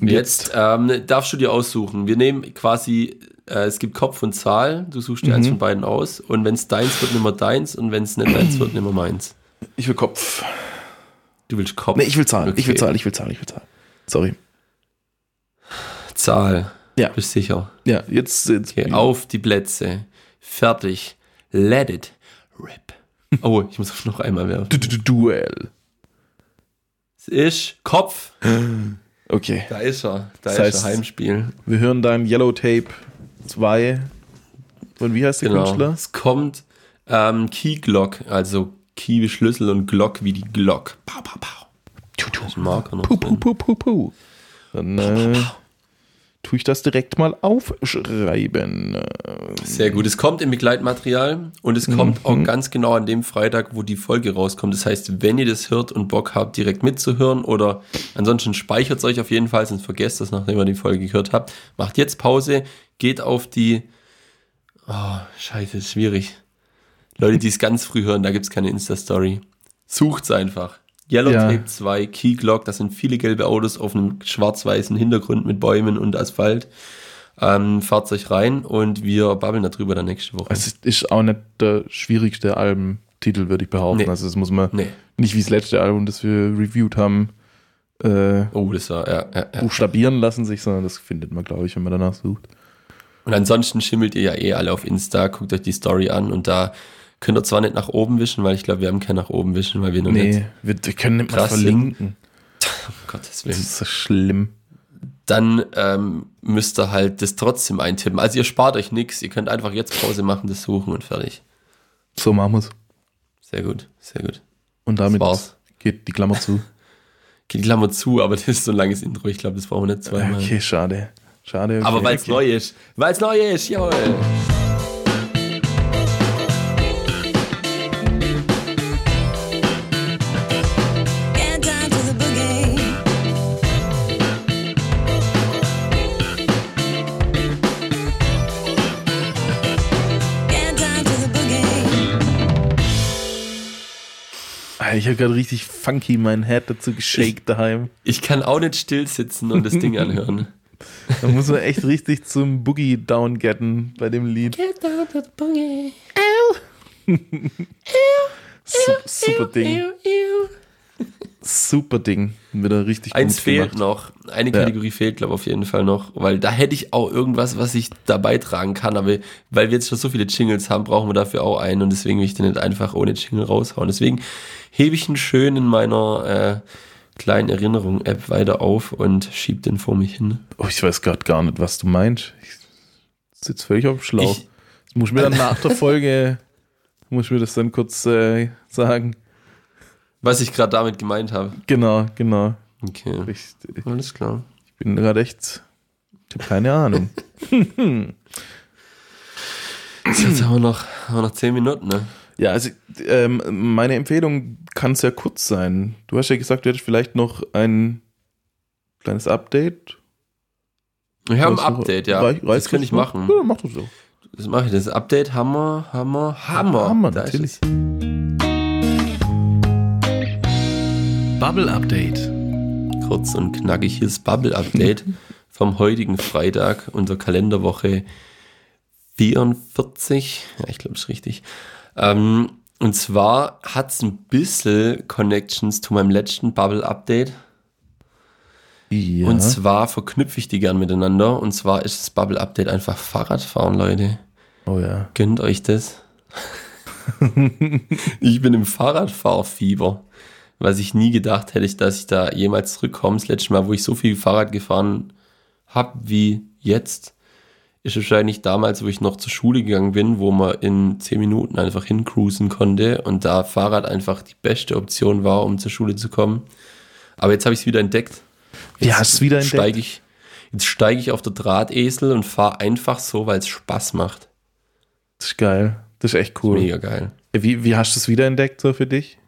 Und Jetzt ähm, darfst du dir aussuchen. Wir nehmen quasi, äh, es gibt Kopf und Zahl, du suchst dir Mhm. eins von beiden aus und wenn es deins wird, nimm mal deins und wenn es nicht deins wird, nimm mal meins. ich will Kopf. Du willst Kopf. Nee, ich will Zahlen. Ich will Okay. Zahlen, ich will Zahlen, ich will Zahlen. Sorry. Zahl. Ja. Bist sicher. Ja, jetzt, jetzt Okay, auf die Plätze. Fertig. Let it rip. Oh, ich muss noch einmal werfen. Du- du- du- Duell. Es ist Kopf. Okay. Da ist er. Da Das ist heißt- er. Heimspiel. Wir hören dein Yellow Tape 2. Und wie heißt der Genau. Künstler? Es kommt ähm, Key Glock, also Key wie Schlüssel und Glock wie die Glock. Pow, pow, pow. Ist ein Marker noch Puh, puh, puh, puh, puh. Dann äh, tue ich das direkt mal aufschreiben. Sehr gut. Es kommt im Begleitmaterial und es kommt auch ganz genau an dem Freitag, wo die Folge rauskommt. Das heißt, wenn ihr das hört und Bock habt, direkt mitzuhören oder ansonsten speichert es euch auf jeden Fall, sonst vergesst das, nachdem ihr die Folge gehört habt. Macht jetzt Pause, geht auf die. Oh, scheiße, ist schwierig. Leute, die es ganz früh hören, da gibt es keine Insta-Story. Sucht's einfach. Yellow Ja. Tape 2, Key Glock, das sind viele gelbe Autos auf einem schwarz-weißen Hintergrund mit Bäumen und Asphalt. Ähm, fahrt euch rein und wir babbeln darüber dann nächste Woche. Es ist auch nicht der schwierigste Albumtitel, würde ich behaupten. Nee. Also das muss man Nee. nicht wie das letzte Album, das wir reviewed haben, äh, Oh, das war, ja, ja, ja. buchstabieren lassen sich, sondern das findet man, glaube ich, wenn man danach sucht. Und ansonsten schimmelt ihr ja eh alle auf Insta, guckt euch die Story an und da könnt ihr zwar nicht nach oben wischen, weil ich glaube, wir haben kein nach oben wischen, weil wir noch nicht, Nee, wir, wir können nicht mal verlinken. um Gottes Das Willen. ist so schlimm. Dann ähm, müsst ihr halt das trotzdem eintippen. Also ihr spart euch nichts, ihr könnt einfach jetzt Pause machen, das suchen und fertig. So machen wir es. Sehr gut, sehr gut. Und damit Das war's. geht die Klammer zu. Geht die Klammer zu, aber das ist so ein langes Intro, ich glaube, das brauchen wir nicht zweimal. Okay, schade. Schade. Okay, aber weil es okay. neu ist. Weil es neu ist, jawohl. Ich habe gerade richtig funky mein Head dazu geshaked daheim. Ich kann auch nicht still sitzen und das Ding anhören. Da muss man echt richtig zum Boogie down getten bei dem Lied. Su super Ding. Super Ding. Wieder richtig Eins fehlt gemacht. noch. Eine Ja. Kategorie fehlt, glaube ich, auf jeden Fall noch. Weil da hätte ich auch irgendwas, was ich da beitragen kann. Aber weil wir jetzt schon so viele Jingles haben, brauchen wir dafür auch einen. Und deswegen will ich den nicht einfach ohne Jingle raushauen. Deswegen hebe ich ihn schön in meiner äh, kleinen Erinnerung-App weiter auf und schieb den vor mich hin. Oh, ich weiß gerade gar nicht, was du meinst. Ich sitze völlig auf dem Schlauch. Ich- Das muss ich mir dann nach der Folge, muss ich mir das dann kurz äh, sagen. Was ich gerade damit gemeint habe. Genau, genau. Okay, Ich, ich alles klar. bin gerade echt, ich habe keine Ahnung. Jetzt haben wir noch, haben wir noch zehn Minuten, ne? Ja, also ähm, meine Empfehlung kann sehr kurz sein. Du hast ja gesagt, du hättest vielleicht noch ein kleines Update. Wir haben ein Update, ja. reich- das könnte ich machen. Ja, mach das so. Das mache ich. Das Update Hammer, Hammer, Hammer. Hammer, Da natürlich. Bubble Update. Kurz und knackig hier das Bubble Update vom heutigen Freitag, unter Kalenderwoche 44. Ja, ich glaube, es ist richtig. Ähm, und zwar hat es ein bisschen Connections zu meinem letzten Bubble Update. Ja. Und zwar verknüpfe ich die gern miteinander. Und zwar ist das Bubble Update einfach Fahrradfahren, Leute. oh ja. Gönnt euch das. ich bin im Fahrradfahrfieber. Was ich nie gedacht hätte, dass ich da jemals zurückkomme. Das letzte Mal, wo ich so viel Fahrrad gefahren habe wie jetzt, ist wahrscheinlich damals, wo ich noch zur Schule gegangen bin, wo man in 10 Minuten einfach hincruisen konnte und da Fahrrad einfach die beste Option war, um zur Schule zu kommen. Aber jetzt habe ich es wieder entdeckt. Wie hast du es wieder entdeckt? Steige ich, jetzt steige ich auf der Drahtesel und fahre einfach so, weil es Spaß macht. Das ist geil. Das ist echt cool. Mega geil. Wie, wie hast du es wiederentdeckt so für dich?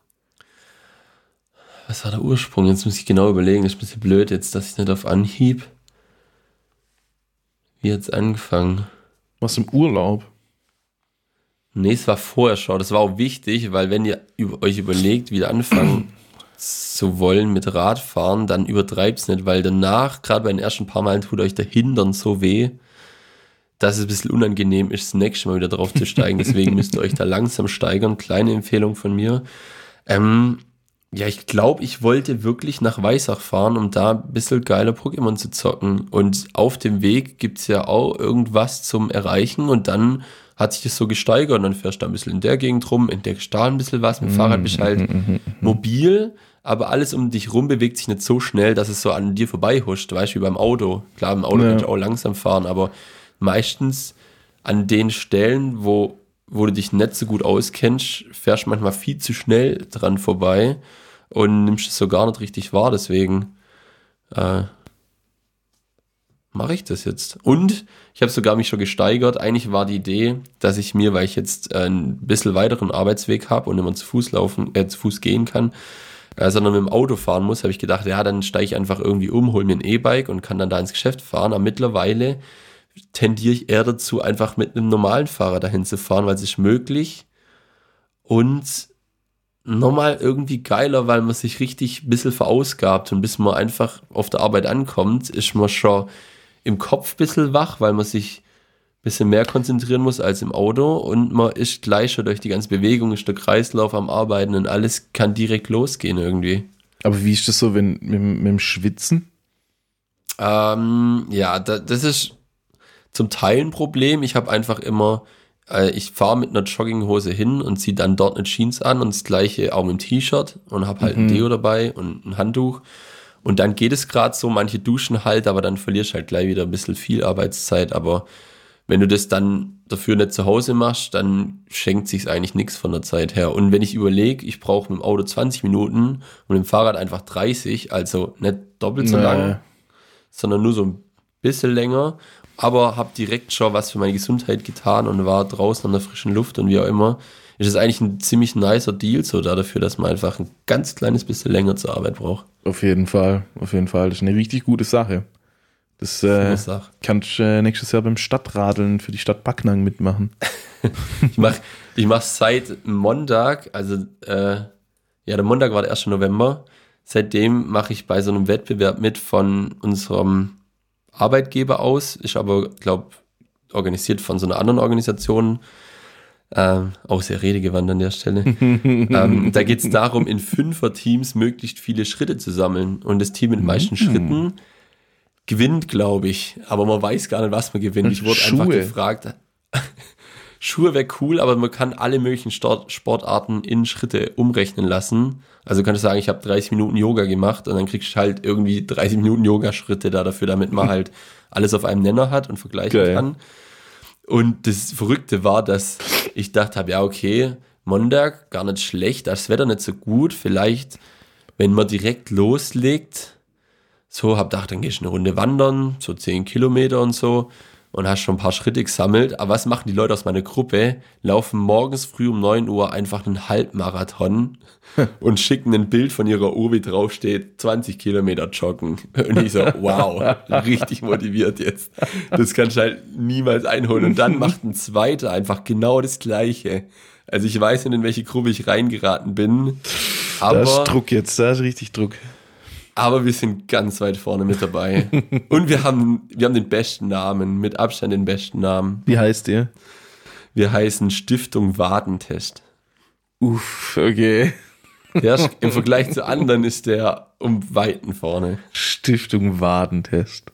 Was war der Ursprung? Jetzt muss ich genau überlegen. Das ist ein bisschen blöd jetzt, dass ich nicht auf Anhieb. Wie hat's angefangen? Was im Urlaub? Nee, es war vorher schon. Das war auch wichtig, weil wenn ihr euch überlegt, wieder anfangen zu wollen mit Radfahren, dann übertreibt's nicht, weil danach, gerade bei den ersten paar Malen, tut euch der Hintern so weh, dass es ein bisschen unangenehm ist, das nächste Mal wieder drauf zu steigen. Deswegen müsst ihr euch da langsam steigern. Kleine Empfehlung von mir. Ähm, ja, ich glaube, ich wollte wirklich nach Weissach fahren, um da ein bisschen geiler Pokémon zu zocken. Und auf dem Weg gibt's ja auch irgendwas zum Erreichen und dann hat sich das so gesteigert und dann fährst du ein bisschen in der Gegend rum, entdeckst da ein bisschen was, mit Fahrrad bist halt mobil, aber alles um dich rum bewegt sich nicht so schnell, dass es so an dir vorbei huscht, weißt du, wie beim Auto. Klar, im Auto Ja. kannst du auch langsam fahren, aber meistens an den Stellen, wo, wo du dich nicht so gut auskennst, fährst manchmal viel zu schnell dran vorbei und nimmst es so gar nicht richtig wahr. Deswegen äh, mache ich das jetzt. Und ich habe sogar mich schon gesteigert. Eigentlich war die Idee, dass ich mir, weil ich jetzt äh, ein bisschen weiteren Arbeitsweg habe und immer zu Fuß laufen, äh, zu Fuß gehen kann, äh, sondern mit dem Auto fahren muss, habe ich gedacht, ja, dann steige ich einfach irgendwie um, hole mir ein E-Bike und kann dann da ins Geschäft fahren. Aber mittlerweile tendiere ich eher dazu, einfach mit einem normalen Fahrer dahin zu fahren, weil es ist möglich und nochmal irgendwie geiler, weil man sich richtig ein bisschen verausgabt und bis man einfach auf der Arbeit ankommt, ist man schon im Kopf ein bisschen wach, weil man sich ein bisschen mehr konzentrieren muss als im Auto und man ist gleich schon durch die ganze Bewegung, ist der Kreislauf am Arbeiten und alles kann direkt losgehen irgendwie. Aber wie ist das so, wenn mit, mit dem Schwitzen? Ähm, ja, da, das ist zum Teil ein Problem. Ich habe einfach immer, äh, ich fahre mit einer Jogginghose hin und ziehe dann dort eine Jeans an und das gleiche auch mit dem T-Shirt und habe halt ein Deo dabei und ein Handtuch. Und dann geht es gerade so, manche duschen halt, aber dann verlierst halt gleich wieder ein bisschen viel Arbeitszeit. Aber wenn du das dann dafür nicht zu Hause machst, dann schenkt sich's eigentlich nichts von der Zeit her. Und wenn ich überlege, ich brauche mit dem Auto 20 Minuten und mit dem Fahrrad einfach 30, also nicht doppelt so Nee. lang, sondern nur so ein bisschen länger, aber habe direkt schon was für meine Gesundheit getan und war draußen an der frischen Luft und wie auch immer, ist es eigentlich ein ziemlich nicer Deal so da dafür, dass man einfach ein ganz kleines bisschen länger zur Arbeit braucht. Auf jeden Fall, auf jeden Fall. Das ist eine richtig gute Sache. Das äh, kannst du äh, nächstes Jahr beim Stadtradeln für die Stadt Backnang mitmachen. Ich mache ich mach seit Montag, also äh, ja, der Montag war der 1. November. Seitdem mache ich bei so einem Wettbewerb mit von unserem Arbeitgeber aus, ist aber, glaube organisiert von so einer anderen Organisation. Ähm, auch sehr redegewandt an der Stelle. ähm, da geht es darum, in Fünfer-Teams möglichst viele Schritte zu sammeln. Und das Team mit den meisten Schritten gewinnt, glaube ich. Aber man weiß gar nicht, was man gewinnt. Ich wurde einfach Schuhe. gefragt. Schuhe wäre cool, aber man kann alle möglichen Sportarten in Schritte umrechnen lassen. Also könntest du sagen, ich habe 30 Minuten Yoga gemacht und dann kriegst du halt irgendwie 30 Minuten Yoga-Schritte da dafür, damit man halt alles auf einem Nenner hat und vergleichen Geil. kann. Und das Verrückte war, dass ich dachte habe, ja okay, Montag gar nicht schlecht, das Wetter nicht so gut, vielleicht, wenn man direkt loslegt, so hab gedacht, dann gehst du eine Runde wandern, so 10 Kilometer und so und hast schon ein paar Schritte gesammelt. Aber was machen die Leute aus meiner Gruppe? Laufen morgens früh um 9 Uhr einfach einen Halbmarathon und schicken ein Bild von ihrer Uhr, wie draufsteht, 20 Kilometer joggen. Und ich so, wow, richtig motiviert jetzt. Das kannst du halt niemals einholen. Und dann macht ein zweiter einfach genau das Gleiche. Also ich weiß nicht, in welche Gruppe ich reingeraten bin. Da ist Aber Druck jetzt, da ist richtig Druck. Aber wir sind ganz weit vorne mit dabei. Und wir haben, wir haben den besten Namen, mit Abstand den besten Namen. Wie heißt ihr? Wir heißen Stiftung Wadentest. Uff, okay. Der ist, Im Vergleich zu anderen ist der um Weiten vorne. Stiftung Wadentest.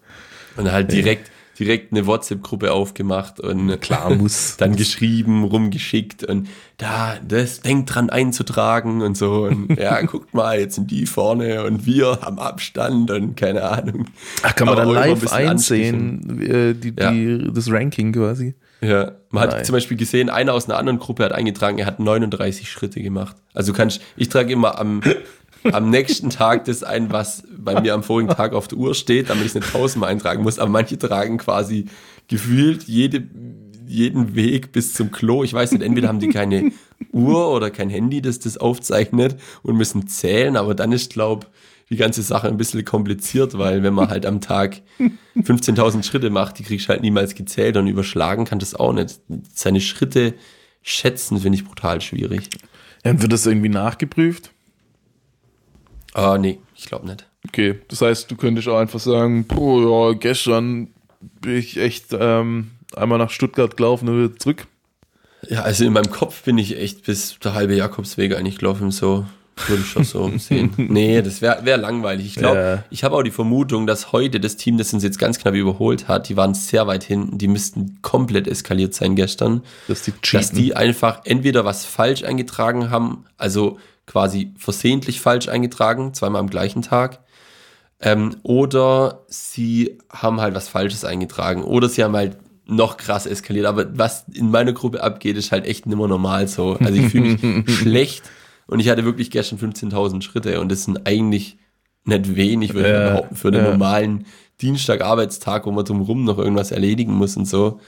Und halt direkt, direkt eine WhatsApp-Gruppe aufgemacht und Klar, muss. dann geschrieben, rumgeschickt und da, das denkt dran einzutragen und so. Und ja, guckt mal, jetzt sind die vorne und wir am Abstand und keine Ahnung. Ach, kann man Aber dann ein live bisschen einsehen, äh, die, die, das Ranking quasi? Ja, man hat Nein. zum Beispiel gesehen, einer aus einer anderen Gruppe hat eingetragen, er hat 39 Schritte gemacht. Also du kannst, ich trage immer am, am nächsten Tag das ein, was bei mir am vorigen Tag auf der Uhr steht, damit ich es nicht tausendmal eintragen muss. Aber manche tragen quasi gefühlt jede, jeden Weg bis zum Klo. Ich weiß nicht, entweder haben die keine Uhr oder kein Handy, das das aufzeichnet und müssen zählen, aber dann ist, glaub die ganze Sache ein bisschen kompliziert, weil wenn man halt am Tag 15.000 Schritte macht, die kriegst du halt niemals gezählt und überschlagen kann das auch nicht. Seine Schritte schätzen finde ich brutal schwierig. Ja, wird das irgendwie nachgeprüft? Ah, nee, ich glaube nicht. Okay, das heißt, du könntest auch einfach sagen, boah, ja, gestern bin ich echt ähm, einmal nach Stuttgart gelaufen und wieder zurück. Ja, also in meinem Kopf bin ich echt bis der halbe Jakobsweg eigentlich gelaufen, so würde ich schon so sehen. Nee, das wäre wär langweilig. Ich glaube, Ja. ich habe auch die Vermutung, dass heute das Team, das uns jetzt ganz knapp überholt hat, die waren sehr weit hinten, die müssten komplett eskaliert sein gestern. Dass die dass die einfach entweder was falsch eingetragen haben, also quasi versehentlich falsch eingetragen, zweimal am gleichen Tag, ähm, oder sie haben halt was Falsches eingetragen, oder sie haben halt noch krass eskaliert. Aber was in meiner Gruppe abgeht, ist halt echt nimmer normal so. Also ich fühle mich schlecht und ich hatte wirklich gestern 15.000 Schritte und das sind eigentlich nicht wenig, würde ich Ja, mal behaupten, für einen ja. normalen Dienstag-Arbeitstag, wo man drumherum noch irgendwas erledigen muss und so.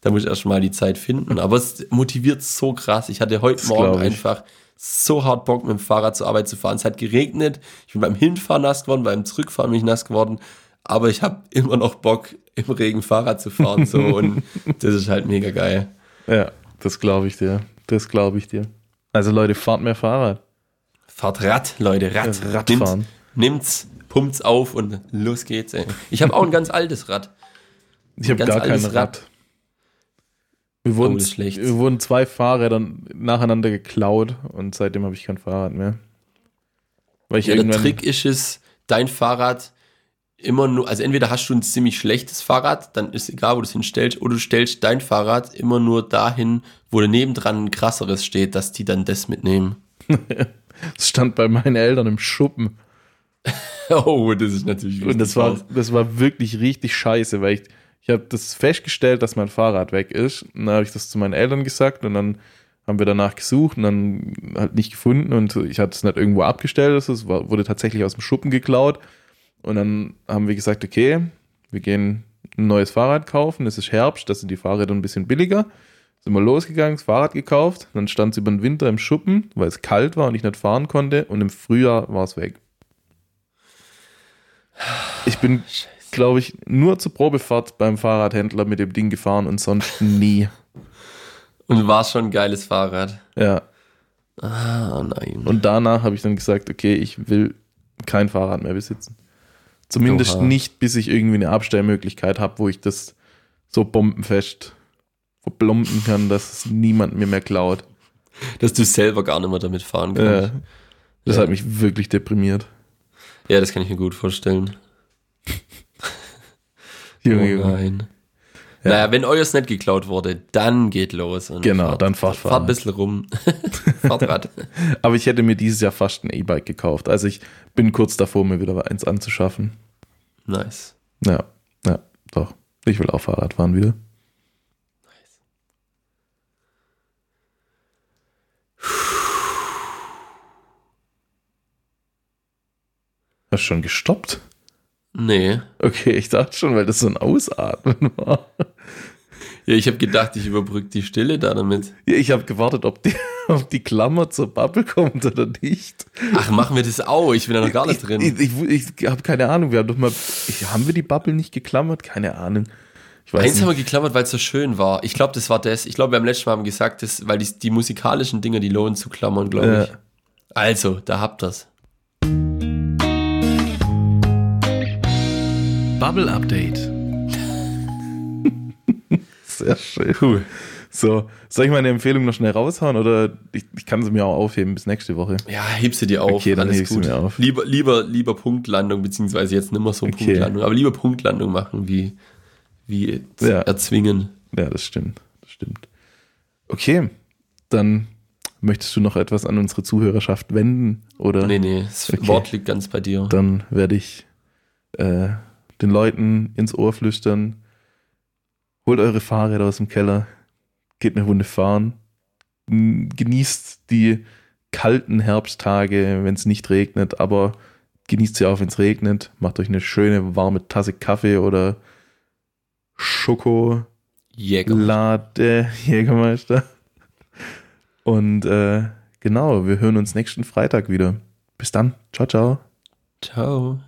Da muss ich erst mal die Zeit finden. Aber es motiviert so krass. Ich hatte heute Das Morgen ich. einfach so hart Bock, mit dem Fahrrad zur Arbeit zu fahren. Es hat geregnet. Ich bin beim Hinfahren nass geworden, beim Zurückfahren bin ich nass geworden. Aber ich habe immer noch Bock, im Regen Fahrrad zu fahren. So. Und das ist halt mega geil. Ja, das glaube ich dir. Das glaube ich dir. Also Leute, fahrt mehr Fahrrad. Fahrt Rad, Leute, Rad. Radfahren. Nimmt, nimmt's, pumpt's auf und los geht's. Ey. Ich habe auch ein ganz altes Rad. Ich habe gar kein Rad. Rad. Wir wurden, Oh, wir wurden zwei Fahrräder nacheinander geklaut und seitdem habe ich kein Fahrrad mehr. Weil ich Ja, der. Trick ist es, dein Fahrrad immer nur, also entweder hast du ein ziemlich schlechtes Fahrrad, dann ist egal, wo du es hinstellst, oder du stellst dein Fahrrad immer nur dahin, wo daneben dran ein krasseres steht, dass die dann das mitnehmen. Es stand bei meinen Eltern im Schuppen. Oh, das ist natürlich Und das war, das war wirklich richtig scheiße, weil ich, ich habe das festgestellt, dass mein Fahrrad weg ist. Und dann habe ich das zu meinen Eltern gesagt und dann haben wir danach gesucht und dann halt nicht gefunden und ich hatte es nicht irgendwo abgestellt. Es wurde tatsächlich aus dem Schuppen geklaut. Und dann haben wir gesagt, okay, wir gehen ein neues Fahrrad kaufen. Es ist Herbst, das sind die Fahrräder ein bisschen billiger. Sind wir losgegangen, das Fahrrad gekauft. Dann stand es über den Winter im Schuppen, weil es kalt war und ich nicht fahren konnte. Und im Frühjahr war es weg. Ich bin, glaube ich, nur zur Probefahrt beim Fahrradhändler mit dem Ding gefahren und sonst nie. Und war schon ein geiles Fahrrad. Ja. Ah, nein. Und danach habe ich dann gesagt, okay, ich will kein Fahrrad mehr besitzen. Zumindest Oha. nicht, bis ich irgendwie eine Abstellmöglichkeit habe, wo ich das so bombenfest verblomben kann, dass es niemand mir mehr klaut. Dass du selber gar nicht mehr damit fahren kannst. das Ja. hat mich wirklich deprimiert. Ja, das kann ich mir gut vorstellen. Junge, oh Junge. nein. Ja. Naja, wenn euers nicht geklaut wurde, dann geht los. Und Genau, dann fahrt Fahrt ein bisschen rum. Fahrtrad. Aber ich hätte mir dieses Jahr fast ein E-Bike gekauft. Also ich bin kurz davor, mir wieder eins anzuschaffen. Nice. Ja, ja, doch. Ich will auch Fahrrad fahren wieder. Hast du schon gestoppt? Nee. Okay, ich dachte schon, weil das so ein Ausatmen war. Ja, ich habe gedacht, ich überbrücke die Stille da damit. Ja, ich habe gewartet, ob die, ob die Klammer zur Bubble kommt oder nicht. Ach, machen wir das auch? Ich bin da noch gar nicht drin. Ich, ich, ich, ich habe keine Ahnung. Wir haben doch mal. Ich, haben wir die Bubble nicht geklammert? Keine Ahnung. Ich weiß Eins haben nicht. wir geklammert, weil es so schön war. Ich glaube, das war das. Ich glaube, beim letzten Mal haben wir gesagt, das, weil die, die musikalischen Dinge, die lohnen zu klammern, glaube ich. Also, da habt ihr's. Bubble Update. Sehr schön. So, soll ich meine Empfehlung noch schnell raushauen oder ich, ich kann sie mir auch aufheben bis nächste Woche? Ja, heb sie dir auf. Okay, dann alles gut. mir auf. Lieber, lieber, lieber Punktlandung, beziehungsweise jetzt nicht mehr so Okay. Punktlandung, aber lieber Punktlandung machen, wie, wie Ja. erzwingen. Ja, das stimmt. Das stimmt. Okay, dann möchtest du noch etwas an unsere Zuhörerschaft wenden oder Nee, nee, das Okay. Wort liegt ganz bei dir. dann werde ich äh, den Leuten ins Ohr flüstern. Holt eure Fahrräder aus dem Keller, geht eine Runde fahren, genießt die kalten Herbsttage, wenn es nicht regnet, aber genießt sie auch, wenn es regnet. Macht euch eine schöne warme Tasse Kaffee oder Schokolade, Jäger. Jägermeister. Und äh, genau, wir hören uns nächsten Freitag wieder. Bis dann. Ciao, ciao. Ciao.